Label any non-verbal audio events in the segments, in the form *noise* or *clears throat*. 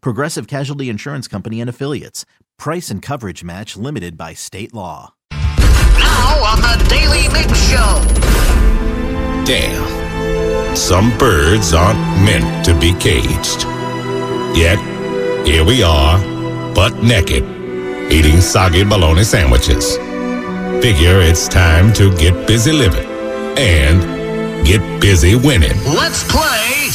Progressive Casualty Insurance Company and Affiliates. Price and coverage match limited by state law. Now on the Daily Mig Show. Damn. Some birds aren't meant to be caged. Yet, here we are, butt naked, eating soggy bologna sandwiches. Figure it's time to get busy living and get busy winning. Let's play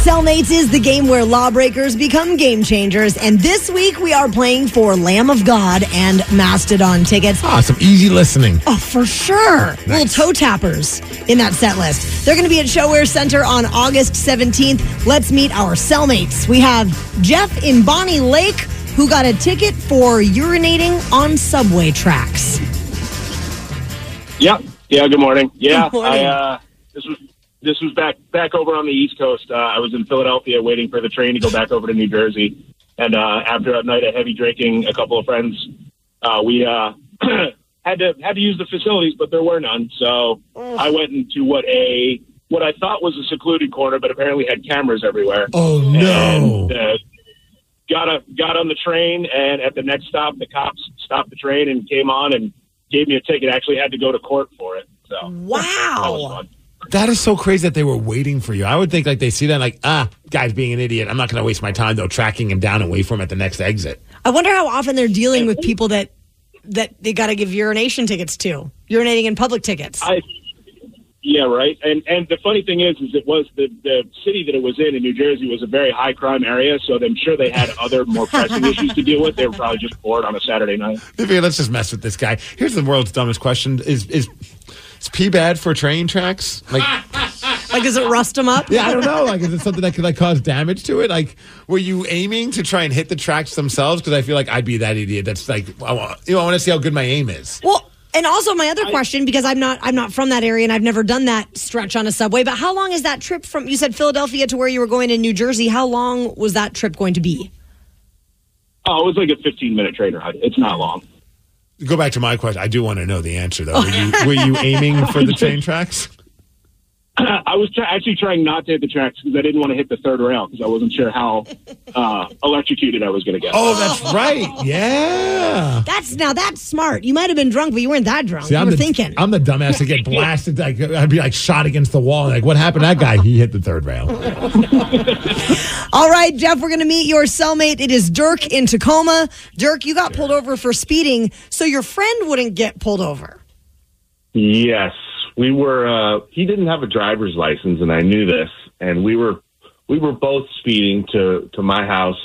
Cellmates. Cellmates is the game where lawbreakers become game changers, and this week we are playing for Lamb of God and Mastodon tickets. Ah, some easy listening. Oh, for sure. Little toe tappers in that set list. They're going to be at ShoWare Center on August 17th. Let's meet our cellmates. We have Jeff in Bonney Lake, who got a ticket for urinating on subway tracks. Yep. Yeah. Good morning. Yeah. Good morning. I, uh, this was this was back back over on the East Coast. Uh, I was in Philadelphia waiting for the train to go back over to New Jersey, and uh, after a night of heavy drinking, a couple of friends, uh, we uh, *clears throat* had to had to use the facilities, but there were none. So I went into what a what I thought was a secluded corner, but apparently had cameras everywhere. Oh no! And, uh, got a got on the train, and at the next stop, the cops stopped the train and came on and gave me a ticket. Actually, had to go to court for it. So that was Wow. Fun. That is so crazy that they were waiting for you. I would think like they see that like ah, guy's being an idiot. I'm not going to waste my time though tracking him down and wait for him at the next exit. I wonder how often they're dealing with people that that they got to give urination tickets to, urinating in public tickets. I yeah, right. And and the funny thing is, is it was the the city that it was in in New Jersey was a very high crime area, so I'm sure they had other more pressing *laughs* issues to deal with. They were probably just bored on a Saturday night. They figured, let's just mess with this guy. Here's the world's dumbest question: Is is is pee bad for train tracks? Like, *laughs* Like, does it rust them up? yeah, I don't know. Like, is it something that could like cause damage to it? Like, were you aiming to try and hit the tracks themselves? Because I feel like I'd be that idiot. That's like, I want, you know, I want to see how good my aim is. Well, and also my other question because I'm not I'm not from that area and I've never done that stretch on a subway. But how long is that trip from? You said Philadelphia to where you were going in New Jersey. How long was that trip going to be? Oh, it was like a 15 minute train ride. It's not long. Go back to my question. I do want to know the answer though. Oh, were you, were you aiming for the *laughs* train tracks? I was try- actually trying not to hit the tracks because I didn't want to hit the third rail because I wasn't sure how uh, electrocuted I was going to get. Oh, that's right. Yeah. That's now that's smart. You might have been drunk, but you weren't that drunk. See, you I'm were the, thinking. I'm the dumbass to get *laughs* blasted. Like I'd be like shot against the wall. Like what happened? to That guy, he hit the third rail. *laughs* All right, Jeff, we're going to meet your cellmate. It is Dirk in Tacoma. Dirk, you got pulled over for speeding, so your friend wouldn't get pulled over. Yes, we were. Uh, he didn't have a driver's license, and I knew this. And we were we were both speeding to to my house.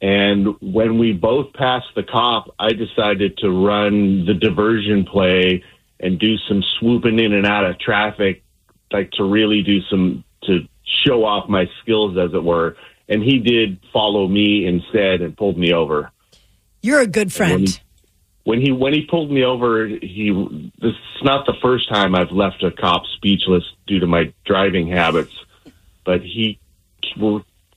And when we both passed the cop, I decided to run the diversion play and do some swooping in and out of traffic, like to really do some to show off my skills, as it were. And he did follow me instead and pulled me over You're a good friend. When he when he pulled me over, he this is not the first time I've left a cop speechless due to my driving habits, but he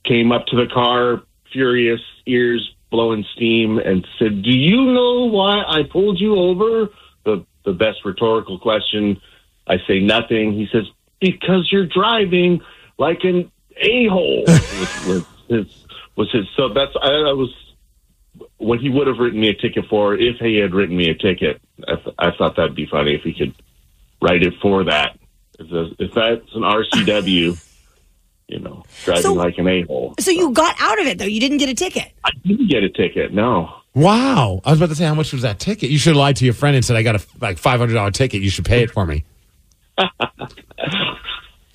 came up to the car, furious, ears blowing steam, and said, "Do you know why I pulled you over?" The the best rhetorical question. I say nothing. He says, "Because you're driving like an a hole." *laughs* was, was his. So that's I, I was what he would have written me a ticket for if he had written me a ticket. I, th- I thought that'd be funny if he could write it for that. If, the, if that's an RCW, *laughs* you know, driving So- like an a hole. So you got out of it though. You didn't get a ticket. I didn't get a ticket. No. Wow. I was about to say, how much was that ticket? You should have lied to your friend and said, I got a like $500 ticket. You should pay it for me. *laughs*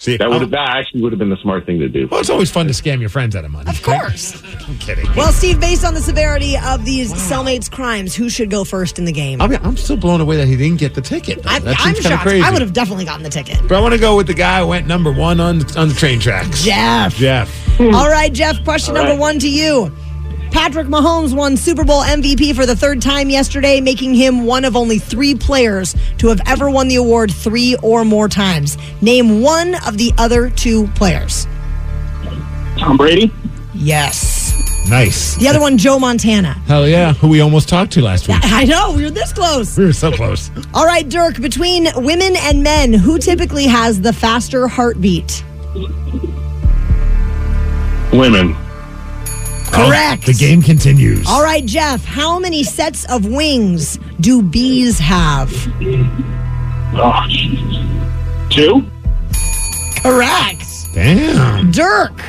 See, That would have that actually would have been the smart thing to do. well, it's always fun to scam your friends out of money. Of course. I'm kidding. Well, Steve, based on the severity of these cellmates crimes, who should go first in the game? I mean, I'm still blown away that he didn't get the ticket. I'm, that I'm seems kind of shocked. crazy. I would have definitely gotten the ticket. But I want to go with the guy who went number one on the, on the train tracks. Jeff. Jeff. All right, Jeff, question All number right. one to you. Patrick Mahomes won Super Bowl MVP for the third time yesterday, making him one of only three players to have ever won the award three or more times. Name one of the other two players. Tom Brady. Yes. Nice. The other one, Joe Montana. Hell yeah. Who we almost talked to last week. *laughs* I know, we were this close. We were so close. *laughs* All right, Dirk, between women and men, who typically has the faster heartbeat? Women. Correct. The game continues. All right, Jeff, how many sets of wings do bees have? Oh, jeez. Two. Correct. Damn. Dirk,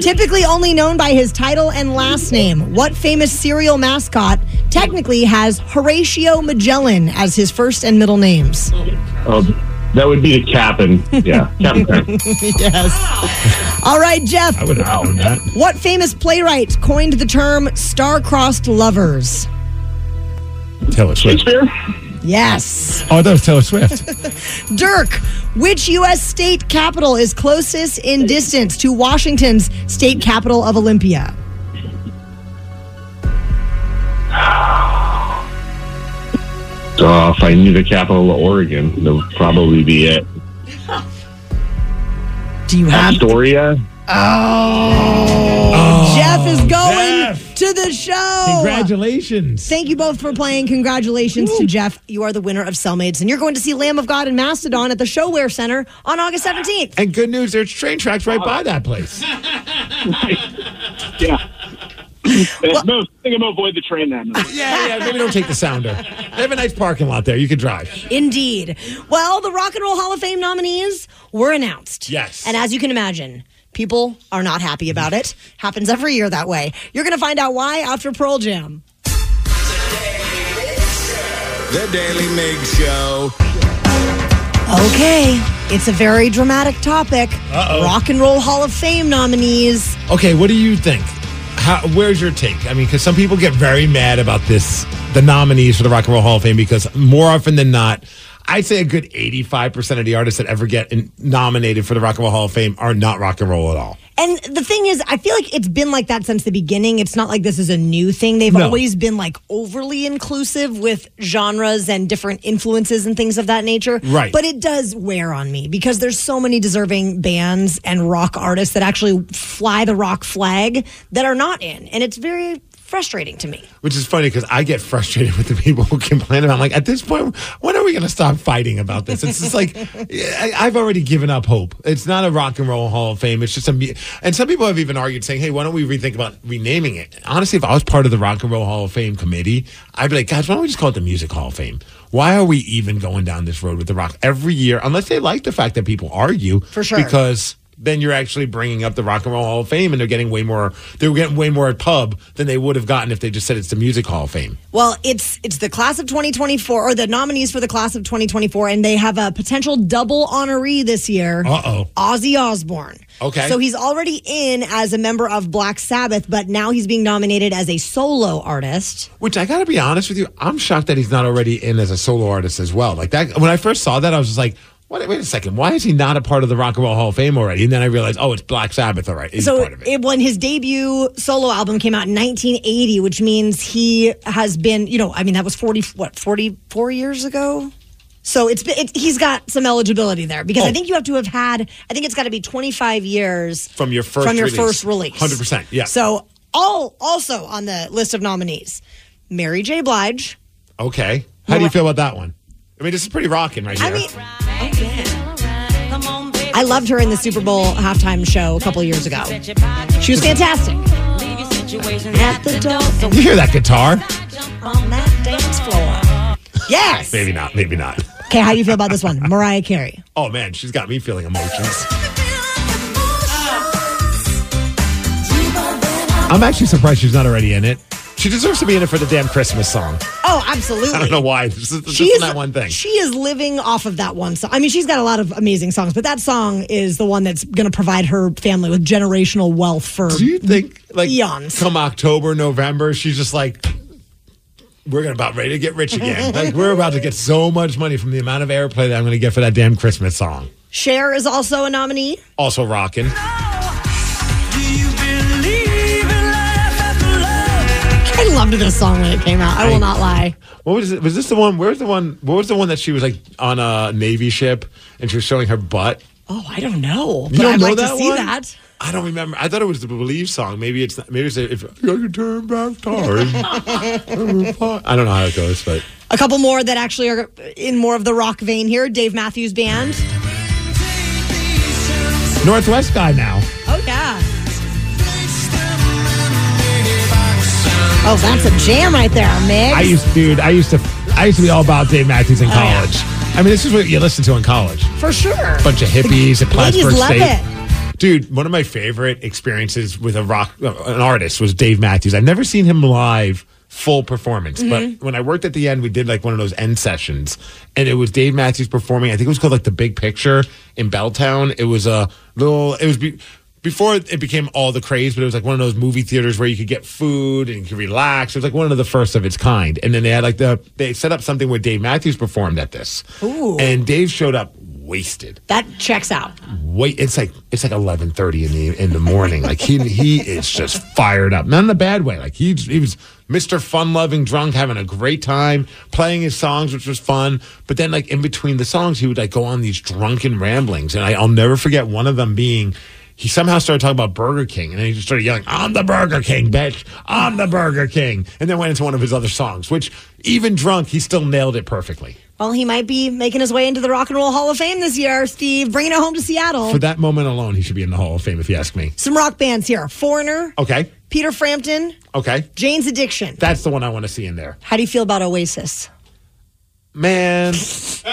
typically only known by his title and last name, what famous cereal mascot technically has Horatio Magellan as his first and middle names? Oh, that would be the captain. Yeah, *laughs* Captain Kirk. yes. All right, Jeff, I would have known that. what famous playwright coined the term star-crossed lovers? Taylor Swift. Shakespeare. Yes. Oh, that was Taylor Swift. *laughs* Dirk, which U.S. state capital is closest in distance to Washington's state capital of Olympia? Oh, if I knew the capital of Oregon, that would probably be it. Do you have Astoria. Oh, oh Jeff is going Jeff. to the show. Congratulations. Thank you both for playing. Congratulations to Jeff. You are the winner of Cellmates, and you're going to see Lamb of God and Mastodon at the ShoWare Center on August 17th. And good news, there's train tracks right by that place. *laughs* Yeah. No, I think I'm gonna avoid the train then. *laughs* Yeah, yeah. Maybe don't take the sounder. They have a nice parking lot there. You can drive. Indeed. Well, the Rock and Roll Hall of Fame nominees were announced. Yes. And as you can imagine, people are not happy about it. Happens every year that way. You're going to find out why after Pearl Jam. The Daily Mig Show. Okay, it's a very dramatic topic. Uh-oh. Rock and Roll Hall of Fame nominees. Okay, what do you think? How, where's your take? I mean, because some people get very mad about this, the nominees for the Rock and Roll Hall of Fame, because more often than not, I'd say a good 85% of the artists that ever get in, nominated for the Rock and Roll Hall of Fame are not rock and roll at all. And the thing is, I feel like it's been like that since the beginning. It's not like this is a new thing. They've No. always been like overly inclusive with genres and different influences and things of that nature. Right. But it does wear on me because there's so many deserving bands and rock artists that actually fly the rock flag that are not in. And it's very frustrating to me. Which is funny because I get frustrated with the people who complain about. I'm like, at this point, when are we going to stop fighting about this? It's just like *laughs* I, I've already given up hope. It's not a rock and roll Hall of Fame. It's just a. And some people have even argued saying, "Hey, why don't we rethink about renaming it?" Honestly, if I was part of the Rock and Roll Hall of Fame committee, I'd be like, guys, why don't we just call it the Music Hall of Fame? Why are we even going down this road with the rock every year? Unless they like the fact that people argue, For sure. because then you're actually bringing up the Rock and Roll Hall of Fame, and they're getting way more. They're getting way more at pub than they would have gotten if they just said it's the Music Hall of Fame. Well, it's it's the class of 2024 or the nominees for the class of 2024 and they have a potential double honoree this year. Uh-oh. Ozzy Osbourne. Okay. So he's already in as a member of Black Sabbath, but now he's being nominated as a solo artist. Which I got to be honest with you, I'm shocked that he's not already in as a solo artist as well. Like that, when I first saw that, I was just like, "Wait, wait a second, why is he not a part of the Rock and Roll Hall of Fame already?" And then I realized, oh, it's Black Sabbath, all right, he's so part of it. it, when his debut solo album came out in 1980, which means he has been, you know, I mean that was 40 what 44 years ago. So it's, been- it, he's got some eligibility there because Oh. I think you have to have had I think it's got to be 25 years From your first from your release. first release. 100%, yeah. So all also on the list of nominees, Mary J. Blige. Okay, how do you feel about that one? I mean, this is pretty rocking right here. I mean, I loved her in the Super Bowl halftime show a couple years ago. She was fantastic. At the door. You hear that guitar? On that dance floor. Yes. maybe not. Maybe not. Okay, how do you feel about this one? *laughs* Mariah Carey. Oh, man, she's got me feeling emotions. I'm actually surprised she's not already in it. She deserves to be in it for the damn Christmas song. Oh, absolutely. I don't know why. This is She is that one thing. She is living off of that one song. I mean, she's got a lot of amazing songs, but that song is the one that's going to provide her family with generational wealth for. Do you think, like, Eons. come October, November, she's just like, we're gonna about ready to get rich again. *laughs* like, we're about to get so much money from the amount of airplay that I'm going to get for that damn Christmas song. Cher is also a nominee. Also rocking. Loved this song when it came out. I will not lie. What was it? Was this the one? Where's the one? What was the one that she was like on a Navy ship and she was showing her butt? Oh, I don't know. You But don't I'd know like that to see one? that. I don't remember. I thought it was the Believe song. Maybe it's not, maybe it's if I could turn back time. *laughs* I don't know how it goes, but A couple more that actually are in more of the rock vein here. Dave Matthews Band. Northwest guy now. Oh, yeah. Oh, that's a jam right there, Migs. I used, dude. I used to. I used to be all about Dave Matthews in Oh, yeah. college. I mean, this is what you listen to in college. For sure. Bunch of hippies at Plattsburgh love State. it. Dude, one of my favorite experiences with a rock an artist was Dave Matthews. I've never seen him live full performance, Mm-hmm. but when I worked at the end, we did like one of those end sessions, and it was Dave Matthews performing. I think it was called like the Big Picture in Belltown. It was a little. It was. Be, before it became all the craze, but it was like one of those movie theaters where you could get food and you could relax. It was like one of the first of its kind. And then they had like the they set up something where Dave Matthews performed at this. Ooh. And Dave showed up wasted That checks out. wait it's like it's like 11:30 in the in the morning like he he is just fired up not in a bad way like he he was Mr. fun loving drunk having a great time playing his songs which was fun but then like in between the songs he would like go on these drunken ramblings and I, I'll never forget one of them being he somehow started talking about Burger King and then he just started yelling, I'm the Burger King, bitch. I'm the Burger King. And then went into one of his other songs, which even drunk, he still nailed it perfectly. Well, he might be making his way into the Rock and Roll Hall of Fame this year, Steve. Bringing it home to Seattle. For that moment alone, he should be in the Hall of Fame if you ask me. Some rock bands here Foreigner, Okay. Peter Frampton, Okay. Jane's Addiction. That's the one I want to see in there. How do you feel about Oasis? Man, *laughs*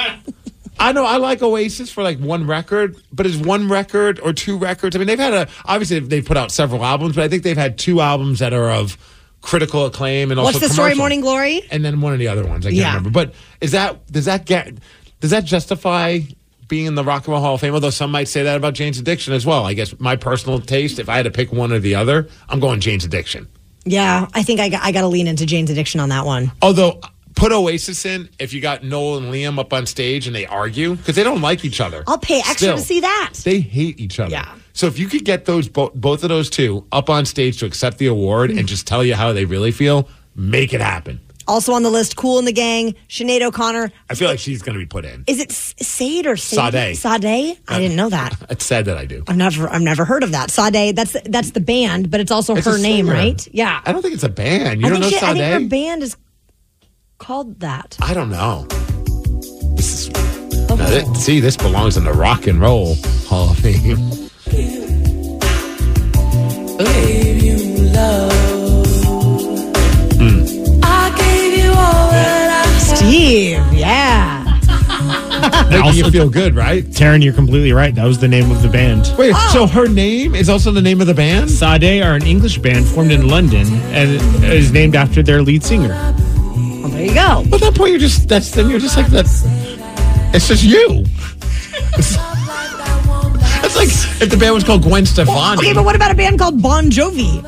I know I like Oasis for like one record, but is one record or two records? I mean, they've had a obviously they've put out several albums, but I think they've had two albums that are of critical acclaim and also What's the story. Morning Glory? and then one of the other ones I can't Yeah. remember. But is that does that get does that justify being in the Rock and Roll Hall of Fame? Although some might say that about Jane's Addiction as well. I guess my personal taste, if I had to pick one or the other, I'm going Jane's Addiction. Yeah, I think I got, I got to lean into Jane's Addiction on that one. Although put Oasis in if you got Noel and Liam up on stage and they argue because they don't like each other. I'll pay extra Still, to see that. They hate each other. Yeah. So if you could get those bo- both of those two up on stage to accept the award and just tell you how they really feel, make it happen. Also on the list, Kool & the Gang, Sinead O'Connor. I feel like she's going to be put in. Is it Sade or Sade? Sade. Sade? I uh, didn't know that. *laughs* It's sad that I do. I've never I've never heard of that. Sade, that's that's the band, but it's also It's her name, singer. right? Yeah. I don't think it's a band. You I don't know she, I think her band is called that. I don't know. This is, oh, now, thi- see, this belongs in the Rock and Roll Hall of Fame. Steve, yeah. *laughs* Making you feel good, right? Taryn, you're completely right. That was the name of the band. Wait, oh. so her name is also the name of the band? Sade are an English band formed in London and is named after their lead singer. Well, there you go. Well, at that point, you're just that's then you're just like that's. It's just you. *laughs* It's like if the band was called Gwen Stefani. Okay, but what about a band called Bon Jovi?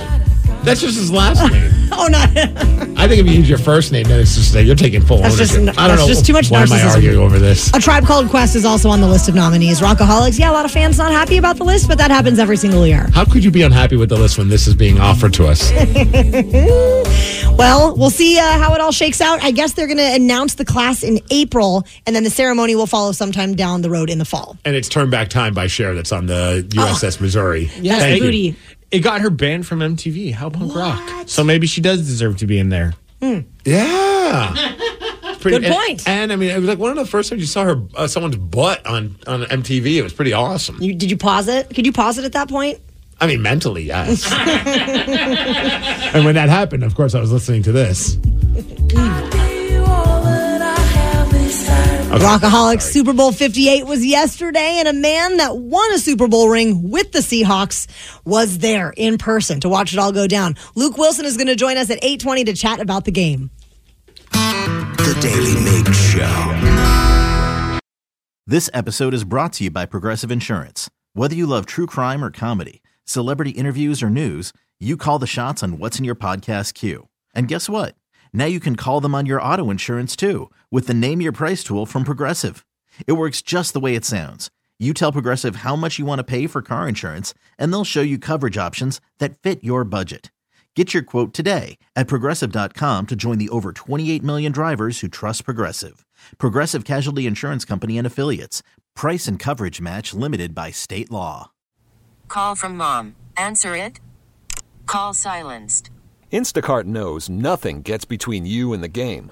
That's just his last name. *laughs* Oh, not. I think if you use your first name, then it's just that you're taking full That's just- ownership. I don't that's know. just too much Why am I narcissism. arguing over this? A Tribe Called Quest is also on the list of nominees. Rockaholics, yeah, a lot of fans not happy about the list, but that happens every single year. How could you be unhappy with the list when this is being offered to us? *laughs* Well, we'll see uh, how it all shakes out. I guess they're going to announce the class in April, and then the ceremony will follow sometime down the road in the fall. and it's Turn Back Time by Cher that's on the USS Missouri. Yes, Thank you. booty. It got her banned from MTV. How punk rock. So maybe she does deserve to be in there. Yeah. Pretty- Good and- point. And, I mean, it was like one of the first times you saw her uh, someone's butt on on MTV. It was pretty awesome. You, did you pause it? Could you pause it at that point? I mean, mentally, yes. *laughs* and when that happened, of course, I was listening to this. Rockaholic Super Bowl 58 was yesterday, and a man that won a Super Bowl ring with the Seahawks was there in person to watch it all go down. Luke Willson is going to join us at 820 to chat about the game. The Daily Mig Show. This episode is brought to you by Progressive Insurance. Whether you love true crime or comedy, celebrity interviews or news, you call the shots on what's in your podcast queue. And guess what? Now you can call them on your auto insurance too with the Name Your Price tool from Progressive. It works just the way it sounds. You tell Progressive how much you want to pay for car insurance, and they'll show you coverage options that fit your budget. Get your quote today at progressive.com to join the over 28 million drivers who trust Progressive. Progressive Casualty Insurance Company and Affiliates. Price and coverage match limited by state law. Call from mom. Answer it. Call silenced. Instacart knows nothing gets between you and the game.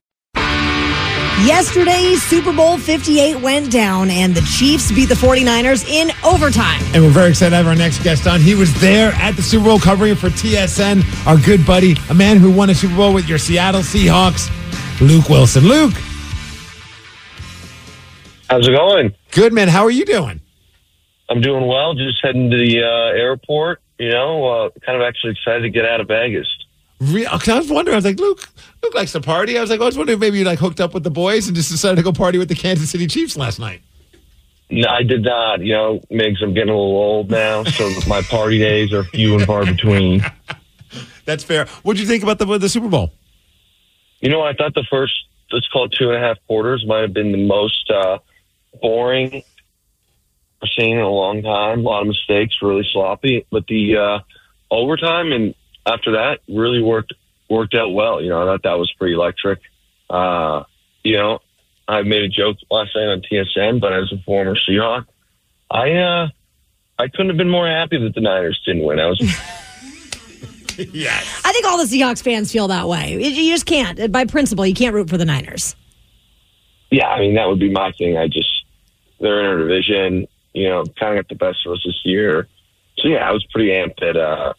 Yesterday, Super Bowl 58 went down, and the Chiefs beat the 49ers in overtime. And we're very excited to have our next guest on. He was there at the Super Bowl covering for TSN, our good buddy, a man who won a Super Bowl with your Seattle Seahawks, Luke Willson. Luke. How's it going? Good, man. How are you doing? I'm doing well. Just heading to the uh, airport. You know, uh, kind of actually excited to get out of Vegas. Re- I was wondering, I was like, Luke, Luke likes to party. I was like, I was wondering if maybe you like hooked up with the boys and just decided to go party with the Kansas City Chiefs last night. No, I did not. You know, Migs, I'm getting a little old now, so my party days are few and far between. *laughs* That's fair. What'd you think about the the Super Bowl? You know, I thought the first, let's call it two and a half quarters, might have been the most uh, boring I've seen in a long time. A lot of mistakes, really sloppy. But the uh, overtime and after that really worked worked out well. You know, I thought that was pretty electric. Uh, you know, I made a joke last night on TSN, but as a former Seahawk, I uh, I couldn't have been more happy that the Niners didn't win. I was *laughs* yes. I think all the Seahawks fans feel that way. You you just can't. By principle, you can't root for the Niners. yeah, I mean that would be my thing. I just they're in our division, you know, kind of got the best of us this year. So yeah, I was pretty amped that uh,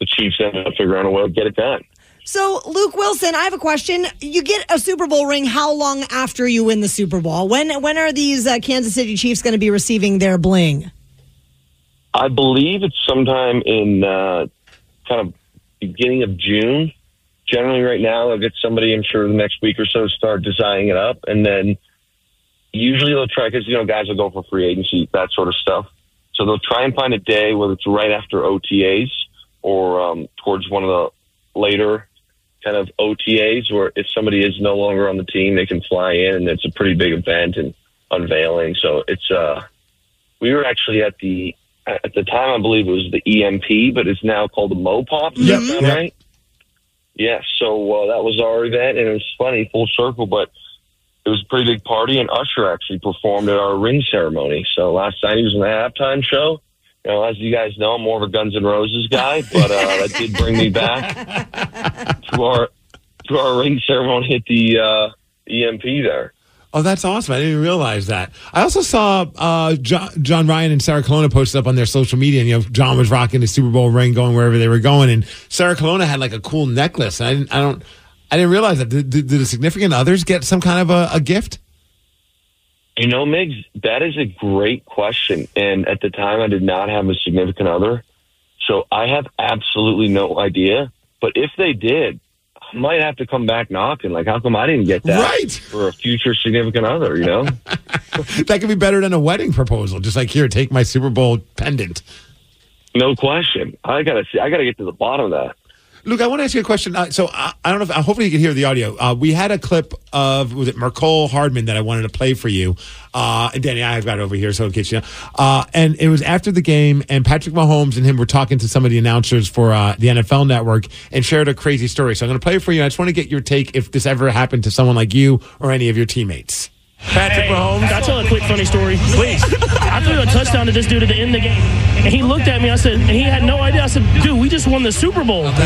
the Chiefs ended up figuring out a way to get it done. So, Luke Willson, I have a question. You get a Super Bowl ring how long after you win the Super Bowl? When when are these uh, Kansas City Chiefs going to be receiving their bling? I believe it's sometime in uh, kind of beginning of June. Generally, right now, they'll get somebody, I'm sure, the next week or so to start designing it up. And then usually they'll try, because, you know, guys will go for free agency, that sort of stuff. So they'll try and find a day, whether it's right after OTAs or um, towards one of the later kind of OTAs, where if somebody is no longer on the team, they can fly in, and it's a pretty big event and unveiling. So it's, uh, we were actually at the, at the time, I believe it was the EMP, but it's now called the Mopop. Is Yep. that sound Yep. right? Yeah, so uh, that was our event, and it was funny, full circle, but it was a pretty big party, and Usher actually performed at our ring ceremony. So last night he was in the halftime show. You know, as you guys know, I'm more of a Guns N' Roses guy, but uh, that did bring me back *laughs* to our to our ring ceremony at the uh, EMP there. Oh, that's awesome. I didn't even realize that. I also saw uh, John, John Ryan and Sarah Colonna posted up on their social media, and you know, John was rocking his Super Bowl ring, going wherever they were going, and Sarah Colonna had like a cool necklace. I didn't, I don't, I didn't realize that. Did, did, did the significant others get some kind of a, a gift? You know, Migs, that is a great question. And at the time, I did not have a significant other. So I have absolutely no idea. But if they did, I might have to come back knocking. Like, how come I didn't get that Right. for a future significant other, you know? *laughs* that could be better than a wedding proposal. Just like here, take my Super Bowl pendant. No question. I gotta see. I gotta get to the bottom of that. Luke, I want to ask you a question. Uh, so uh, I don't know if uh, hopefully you can hear the audio. Uh, we had a clip of was it Mecole Hardman that I wanted to play for you. Uh, and Danny, I've got it over here, so in case you know. Uh, and it was after the game, and Patrick Mahomes and him were talking to some of the announcers for the NFL Network and shared a crazy story. So I'm going to play it for you. I just want to get your take if this ever happened to someone like you or any of your teammates. Patrick Mahomes. I'll tell a quick funny story, please. I threw a touchdown to this dude at the end of the game, and he looked at me. I said, and he had no idea. I said, dude, we just won the Super Bowl. And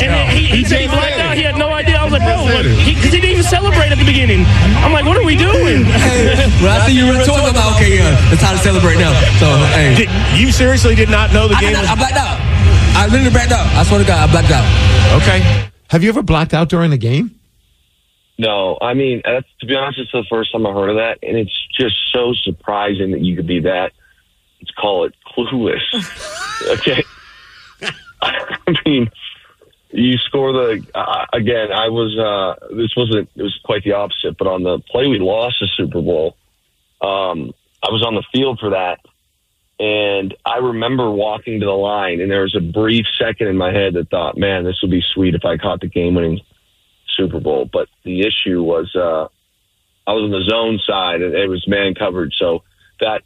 then he, he said he blacked out. He had no idea. I was like, bro, because he, 'cause he didn't even celebrate at the beginning. I'm like, what are we doing? *laughs* Well, I see you were talking about okay, yeah, it's time to celebrate now. So, hey, Did, you seriously did not know the I, game did was. I blacked out. I literally blacked out. I swear to God, I blacked out. Okay. Have you ever blacked out during a game? No, I mean, that's, to be honest, it's the first time I heard of that, and it's just so surprising that you could be that. Let's call it clueless. *laughs* okay. *laughs* I mean, you score the uh, again. I was uh, this wasn't. It was quite the opposite. But on the play we lost the Super Bowl, um, I was on the field for that, and I remember walking to the line, and there was a brief second in my head that thought, "Man, this would be sweet if I caught the game-winning Super Bowl." But the issue was, uh, I was on the zone side, and it was man coverage, so that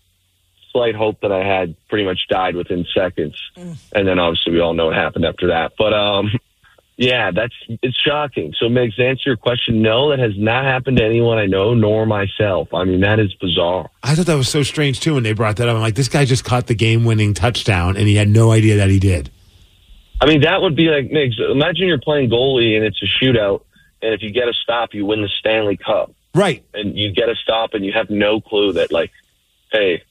slight hope that I had pretty much died within seconds. And then obviously we all know what happened after that. But um, *laughs* yeah, that's it's shocking. So, Migs, to answer your question, no, that has not happened to anyone I know, nor myself. I mean, that is bizarre. I thought that was so strange too when they brought that up. I'm like, this guy just caught the game-winning touchdown, and he had no idea that he did. I mean, that would be like Migs. Imagine you're playing goalie and it's a shootout, and if you get a stop, you win the Stanley Cup. Right. And you get a stop, and you have no clue that like, hey,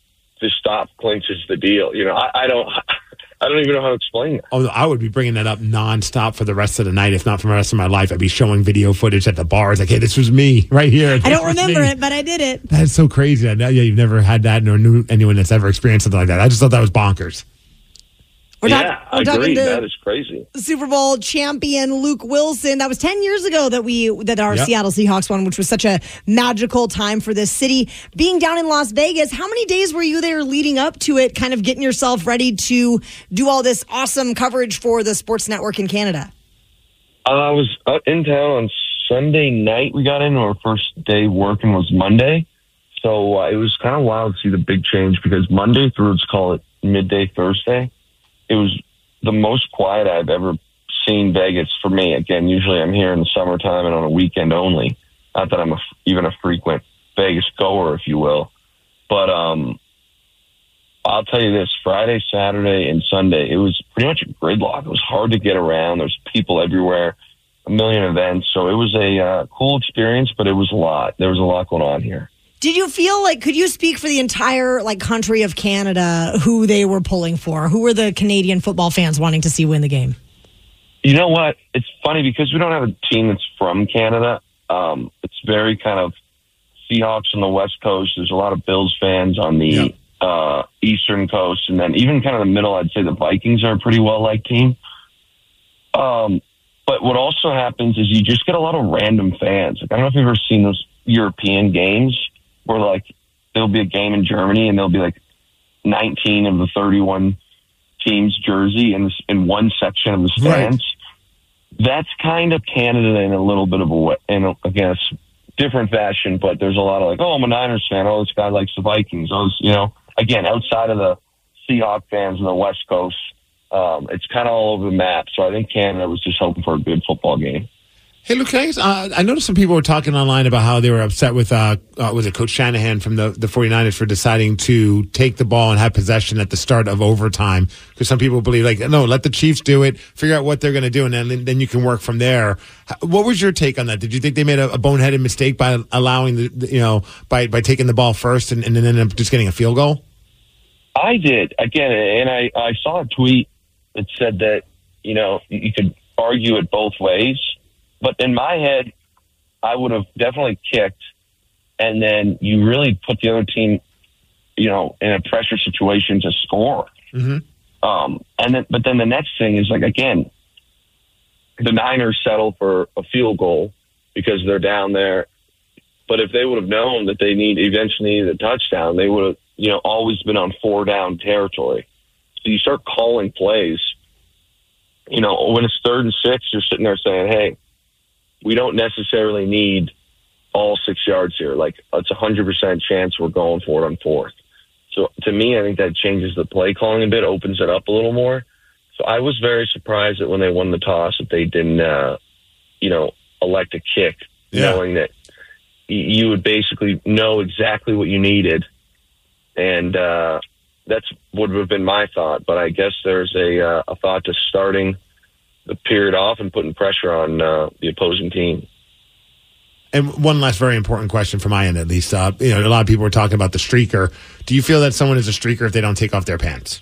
this stop clinches the deal. You know, I, I don't, *laughs* I don't even know how to explain it. Oh, I would be bringing that up nonstop for the rest of the night, if not for the rest of my life. I'd be showing video footage at the bars, like, "Hey, this was me *laughs* right here." I don't remember me. it, but I did it. That's so crazy. I know, yeah, you've never had that, nor knew anyone that's ever experienced something like that. I just thought that was bonkers. We're yeah, talk- I we're talking agree. that is crazy. Super Bowl champion Luke Willson. That was 10 years ago that we that our Yep. Seattle Seahawks won, which was such a magical time for this city. Being down in Las Vegas, how many days were you there leading up to it, kind of getting yourself ready to do all this awesome coverage for the sports network in Canada? Uh, I was uh, in town on Sunday night. We got in. Our first day working was Monday, so uh, it was kind of wild to see the big change because Monday through let's call it midday Thursday, it was the most quiet I've ever seen Vegas for me. Again, usually I'm here in the summertime and on a weekend only. Not that I'm a, even a frequent Vegas goer, if you will, but um, I'll tell you this: Friday, Saturday, and Sunday, it was pretty much a gridlock. It was hard to get around. There's people everywhere, a million events. So it was a uh, cool experience, but it was a lot. There was a lot going on here. Did you feel like could you speak for the entire like country of Canada who they were pulling for? Who were the Canadian football fans wanting to see win the game? You know what? It's funny because we don't have a team that's from Canada. Um, it's very kind of Seahawks on the West Coast. There's a lot of Bills fans on the uh, Eastern Coast, and then even kind of the middle. I'd say the Vikings are a pretty well liked team. Um, but what also happens is you just get a lot of random fans. Like I don't know if you've ever seen those European games where like there'll be a game in Germany and there'll be like 19 of the 31 teams jersey in in one section of the stands. That's kind of Canada in a little bit of a way, in a, again, it's different fashion, but there's a lot of like, oh, I'm a Niners fan. Oh, this guy likes the Vikings. Oh, you know, again, outside of the Seahawk fans on the West Coast, um, it's kind of all over the map. So I think Canada was just hoping for a good football game. Hey, Luke, I, uh, I noticed some people were talking online about how they were upset with, uh, uh, was it Coach Shanahan from the, the 49ers for deciding to take the ball and have possession at the start of overtime? Because some people believe, like, no, let the Chiefs do it, figure out what they're going to do, and then, then you can work from there. What was your take on that? Did you think they made a, a boneheaded mistake by allowing the, the- you know, by, by taking the ball first and, and then ended up just getting a field goal? I did again, and I, I saw a tweet that said that you know you could argue it both ways, but in my head, I would have definitely kicked, and then you really put the other team, you know, in a pressure situation to score. Mm-hmm. Um, and then, but then the next thing is like again, the Niners settle for a field goal because they're down there. But if they would have known that they need eventually needed a touchdown, they would have, you know, always been on four down territory. So you start calling plays. You know, when it's third and six, you're sitting there saying, "Hey, we don't necessarily need all six yards here. Like it's a hundred percent chance we're going for it on fourth. So to me, I think that changes the play calling a bit, opens it up a little more. So I was very surprised that when they won the toss, that they didn't, uh, you know, elect a kick, Yeah. knowing that you would basically know exactly what you needed, and uh, that's would have been my thought. But I guess there's a uh, a thought to starting the period off and putting pressure on uh, the opposing team. And one last very important question from my end, at least. Uh, you know, a lot of people were talking about the streaker. Do you feel that someone is a streaker if they don't take off their pants?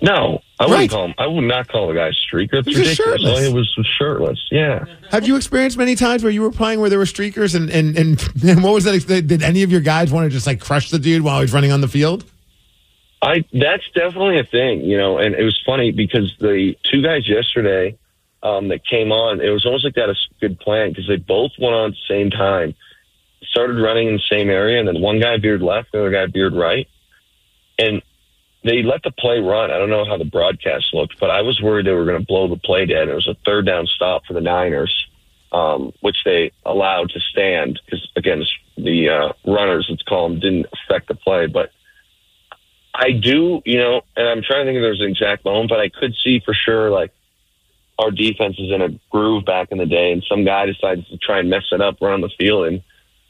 No, I wouldn't Right. call him. I would not call the guy a streaker. It's He's ridiculous. All he was was shirtless. Yeah. Have you experienced many times where you were playing where there were streakers and and and, *laughs* and what was that? Did any of your guys want to just like crush the dude while he's running on the field? I that's definitely a thing, you know, and it was funny because the two guys yesterday um, that came on, it was almost like that a good plan because they both went on at the same time, started running in the same area, and then one guy veered left, the other guy veered right, and they let the play run. I don't know how the broadcast looked, but I was worried they were going to blow the play dead. It was a third down stop for the Niners, um, which they allowed to stand because again, the uh, runners, let's call them, didn't affect the play, but. I do, you know, and I'm trying to think if there's an exact moment, but I could see for sure like our defense is in a groove back in the day, and some guy decides to try and mess it up, around the field, and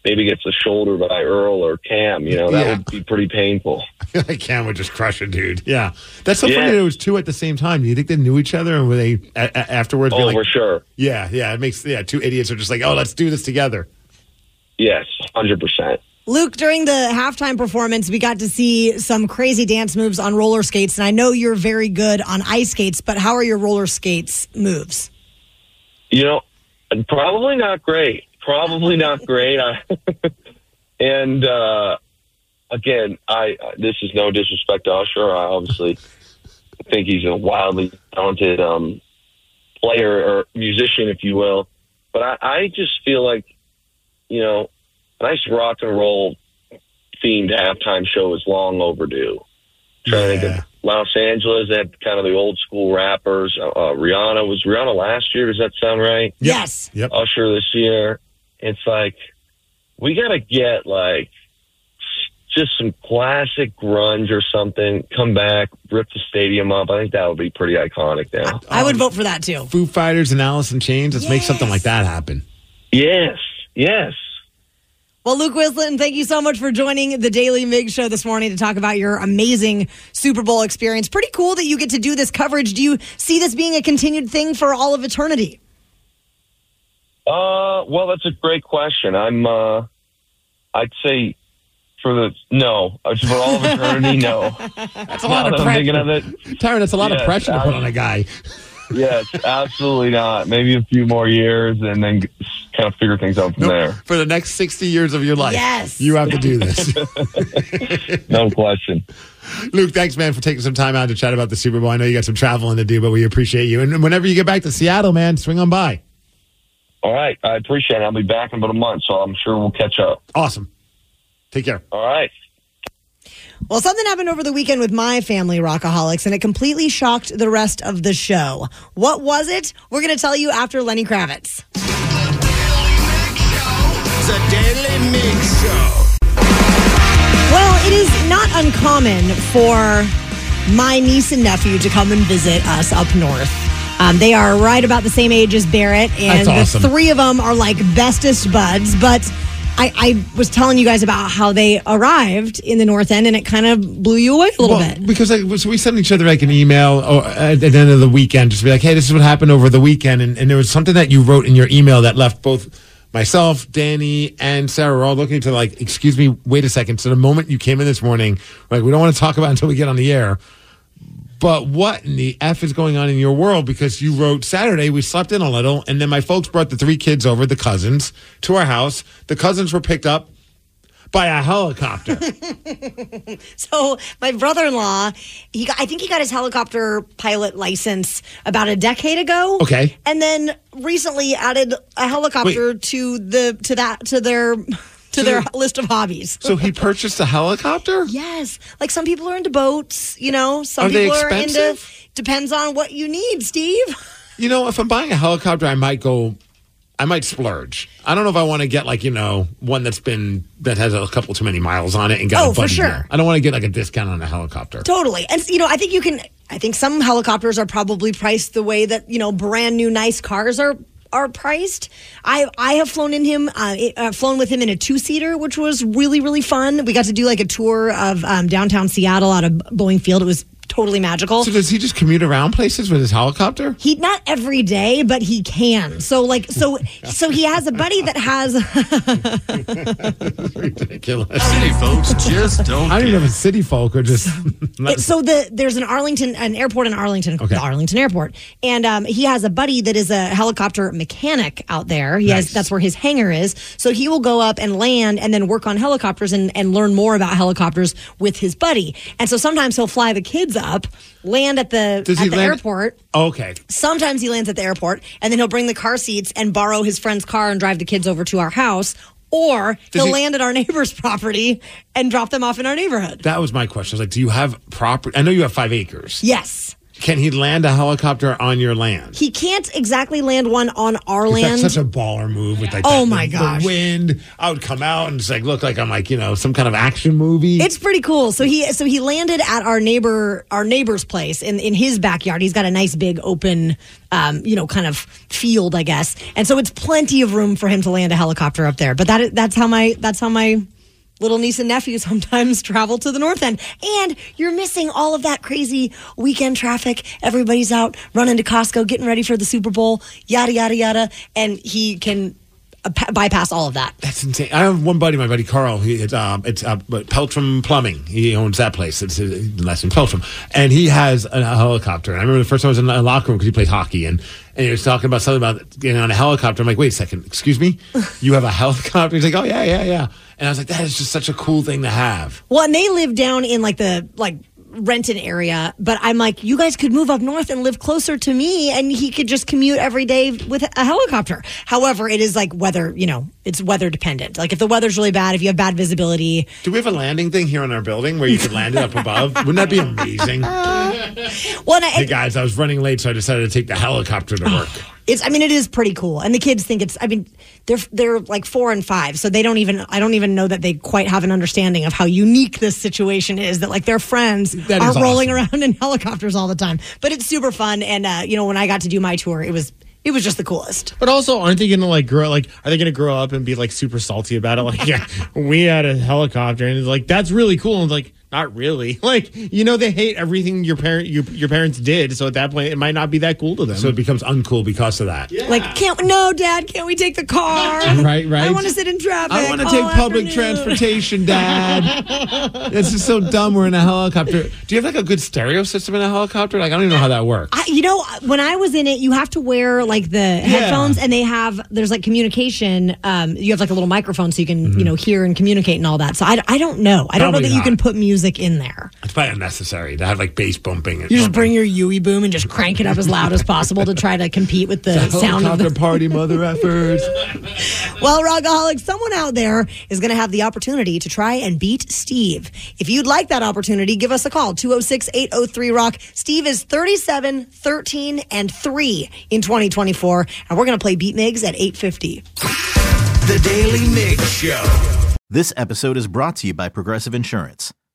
maybe gets a shoulder by Earl or Cam. You know, that Yeah. would be pretty painful. *laughs* like Cam would just crush a dude. Yeah, that's so funny. That it was two at the same time. Do you think they knew each other and were they a- a- afterwards? Oh, like, for sure. Yeah, yeah. It makes yeah. Two idiots are just like, oh, let's do this together. Yes, hundred percent. Luke, during the halftime performance, we got to see some crazy dance moves on roller skates. And I know you're very good on ice skates, but how are your roller skates moves? You know, probably not great. Probably not *laughs* great. I, *laughs* and uh, again, I this is no disrespect to Usher. I obviously think he's a wildly talented um, player or musician, if you will. But I, I just feel like, you know, nice rock and roll themed halftime show is long overdue. Trying to think of Los Angeles they had kind of the old school rappers. Uh, uh, Rihanna was Rihanna last year. Does that sound right? Yes. Yep. Usher this year. It's like we got to get like just some classic grunge or something. Come back, rip the stadium up. I think that would be pretty iconic now. I would vote for that too. Foo Fighters and Alice in Chains. Let's make something like that happen. Yes, yes. Well, Luke Willson, thank you so much for joining the Daily Mig Show this morning to talk about your amazing Super Bowl experience. Pretty cool that you get to do this coverage. Do you see this being a continued thing for all of eternity? Uh, well, that's a great question. I'm, uh, I'd say for the no, Uh, for all of eternity, no. *laughs* That's a lot of Now that I'm thinking of pressure. it. Tyron, that's a lot of pressure to put on a guy. Yes, absolutely not. Maybe a few more years and then kind of figure things out from there. For the next 60 years of your life. Yes. You have to do this. *laughs* *laughs* No question. Luke, thanks, man, for taking some time out to chat about the Super Bowl. I know you got some traveling to do, but we appreciate you. And whenever you get back to Seattle, man, swing on by. All right, I appreciate it. I'll be back in about a month, so I'm sure we'll catch up. Awesome. Take care. All right. Well, something happened over the weekend with my family, Rockaholics, and it completely shocked the rest of the show. What was it? We're going to tell you after Lenny Kravitz. The Daily Mig Show. Well, it is not uncommon for my niece and nephew to come and visit us up north. Um, they are right about the same age as Barrett, and awesome. the three of them are like bestest buds. But I, I was telling you guys about how they arrived in the North End, and it kind of blew you away a little Well, bit. Because like, so we sent each other like an email oh, or at the end of the weekend, just to be like, hey, this is what happened over the weekend. And, and there was something that you wrote in your email that left both myself, Danny, and Sarah were all looking to like, excuse me, wait a second. So the moment you came in this morning, like, we don't want to talk about it until we get on the air. But what in the F is going on in your world? Because you wrote Saturday, we slept in a little, and then my folks brought the three kids over, the cousins, to our house. The cousins were picked up by a helicopter. *laughs* So my brother-in-law, he got, I think he got his helicopter pilot license about a decade ago. Okay. and then recently added a helicopter to the to that to their to their list of hobbies. *laughs* So he purchased a helicopter? Yes. Like some people are into boats, you know, some Are they people are into expensive? depends on what you need, Steve. *laughs* You know, if I'm buying a helicopter, I might go. I might splurge. I don't know if I want to get like you know one that's been that has a couple too many miles on it and got Oh, a for buddy sure. deal. I don't want to get like a discount on a helicopter. Totally. And you know, I think you can I think some helicopters are probably priced the way that, you know, brand new nice cars are are priced. I I have flown in him uh, uh, flown with him in a two-seater which was really really fun. We got to do like a tour of um, downtown Seattle out of Boeing Field. It was totally magical. So does he just commute around places with his helicopter? He not every day, but he can. So like so so he has a buddy that has *laughs* Ridiculous. City folks just don't. I don't even know if city folk are just. *laughs* It- so the there's an Arlington, an airport in Arlington, the Arlington Airport, and um, he has a buddy that is a helicopter mechanic out there. He has that's where his hangar is. So he will go up and land and then work on helicopters and, and learn more about helicopters with his buddy. And so sometimes he'll fly the kids up, land at the Does at he the land- airport. Oh, okay. Sometimes he lands at the airport and then he'll bring the car seats and borrow his friend's car and drive the kids over to our house. Or he'll he- land at our *laughs* neighbor's property and drop them off in our neighborhood. That was my question. I was like, do you have property? I know you have five acres. Yes. Can he land a helicopter on your land? He can't exactly land one on our land. That's such a baller move with like Oh that- my the, gosh. the wind. I would come out and just like look like I'm like you know some kind of action movie. It's pretty cool. So he so he landed at our neighbor our neighbor's place in in his backyard. He's got a nice big open um, you know kind of field, I guess. And so it's plenty of room for him to land a helicopter up there. But that that's how my that's how my little niece and nephew *laughs* sometimes travel to the north end. And you're missing all of that crazy weekend traffic. Everybody's out running to Costco, getting ready for the Super Bowl, yada yada yada, and he can uh, bypass all of that. That's insane. I have one buddy, my buddy Carl. He, it's um, it's uh, Peltram Plumbing. He owns that place. It's uh, less in Peltram, and he has a, helicopter. And I remember the first time I was in a locker room because he played hockey, and and he was talking about something about getting on a helicopter. I'm like, wait a second, excuse me, *laughs* you have a helicopter? He's like, oh yeah, yeah, yeah. And I was like, that is just such a cool thing to have. Well, and they live down in like the like Renton area, but I'm like, you guys could move up north and live closer to me, and he could just commute every day with a helicopter. However, it is like weather, you know, it's weather dependent. Like if the weather's really bad, if you have bad visibility, Do we have a landing thing here in our building where you could land it up above? *laughs* Wouldn't that be amazing? well, I, hey guys, I was running late, so I decided to take the helicopter to oh, work. It's. I mean, it is pretty cool, and the kids think it's. I mean, they're they're like four and five, so they don't even. I don't even know that they quite have an understanding of how unique this situation is. That like their friends are is rolling around in *laughs* helicopters all the time, but it's super fun. And uh, you know, when I got to do my tour, it was it was just the coolest. But also, aren't they gonna like grow? Like, are they gonna grow up and be like super salty about it? Like, *laughs* yeah, we had a helicopter, and it's like that's really cool. And like, not really. *laughs* Like, you know, they hate everything your parent your, your parents did. So at that point, it might not be that cool to them. So it becomes uncool because of that. Like, can't no, Dad? Can't we take the car? *laughs* Right, right. I want to sit in traffic. I want to all take public afternoon. transportation, Dad. *laughs* this is so dumb. We're in a helicopter. Do you have like a good stereo system in a helicopter? Like I don't even know how that works. I, you know, when I was in it, you have to wear like the headphones, and they have there's like communication. Um, you have like a little microphone so you can you know hear and communicate and all that. So I, I don't know. I don't know Probably that you can put music in there. It's probably unnecessary to have like bass bumping. And You just bring your UE Boom and just crank it up as loud as possible to try to compete with the sound of the. party, mother efforts. *laughs* Well, Rockaholic, someone out there is going to have the opportunity to try and beat Steve. If you'd like that opportunity, give us a call 206 803 Rock. Steve is 37, 13, and 3 in 2024, and we're going to play Beat Migs at 850. The Daily Mig Show. This episode is brought to you by Progressive Insurance.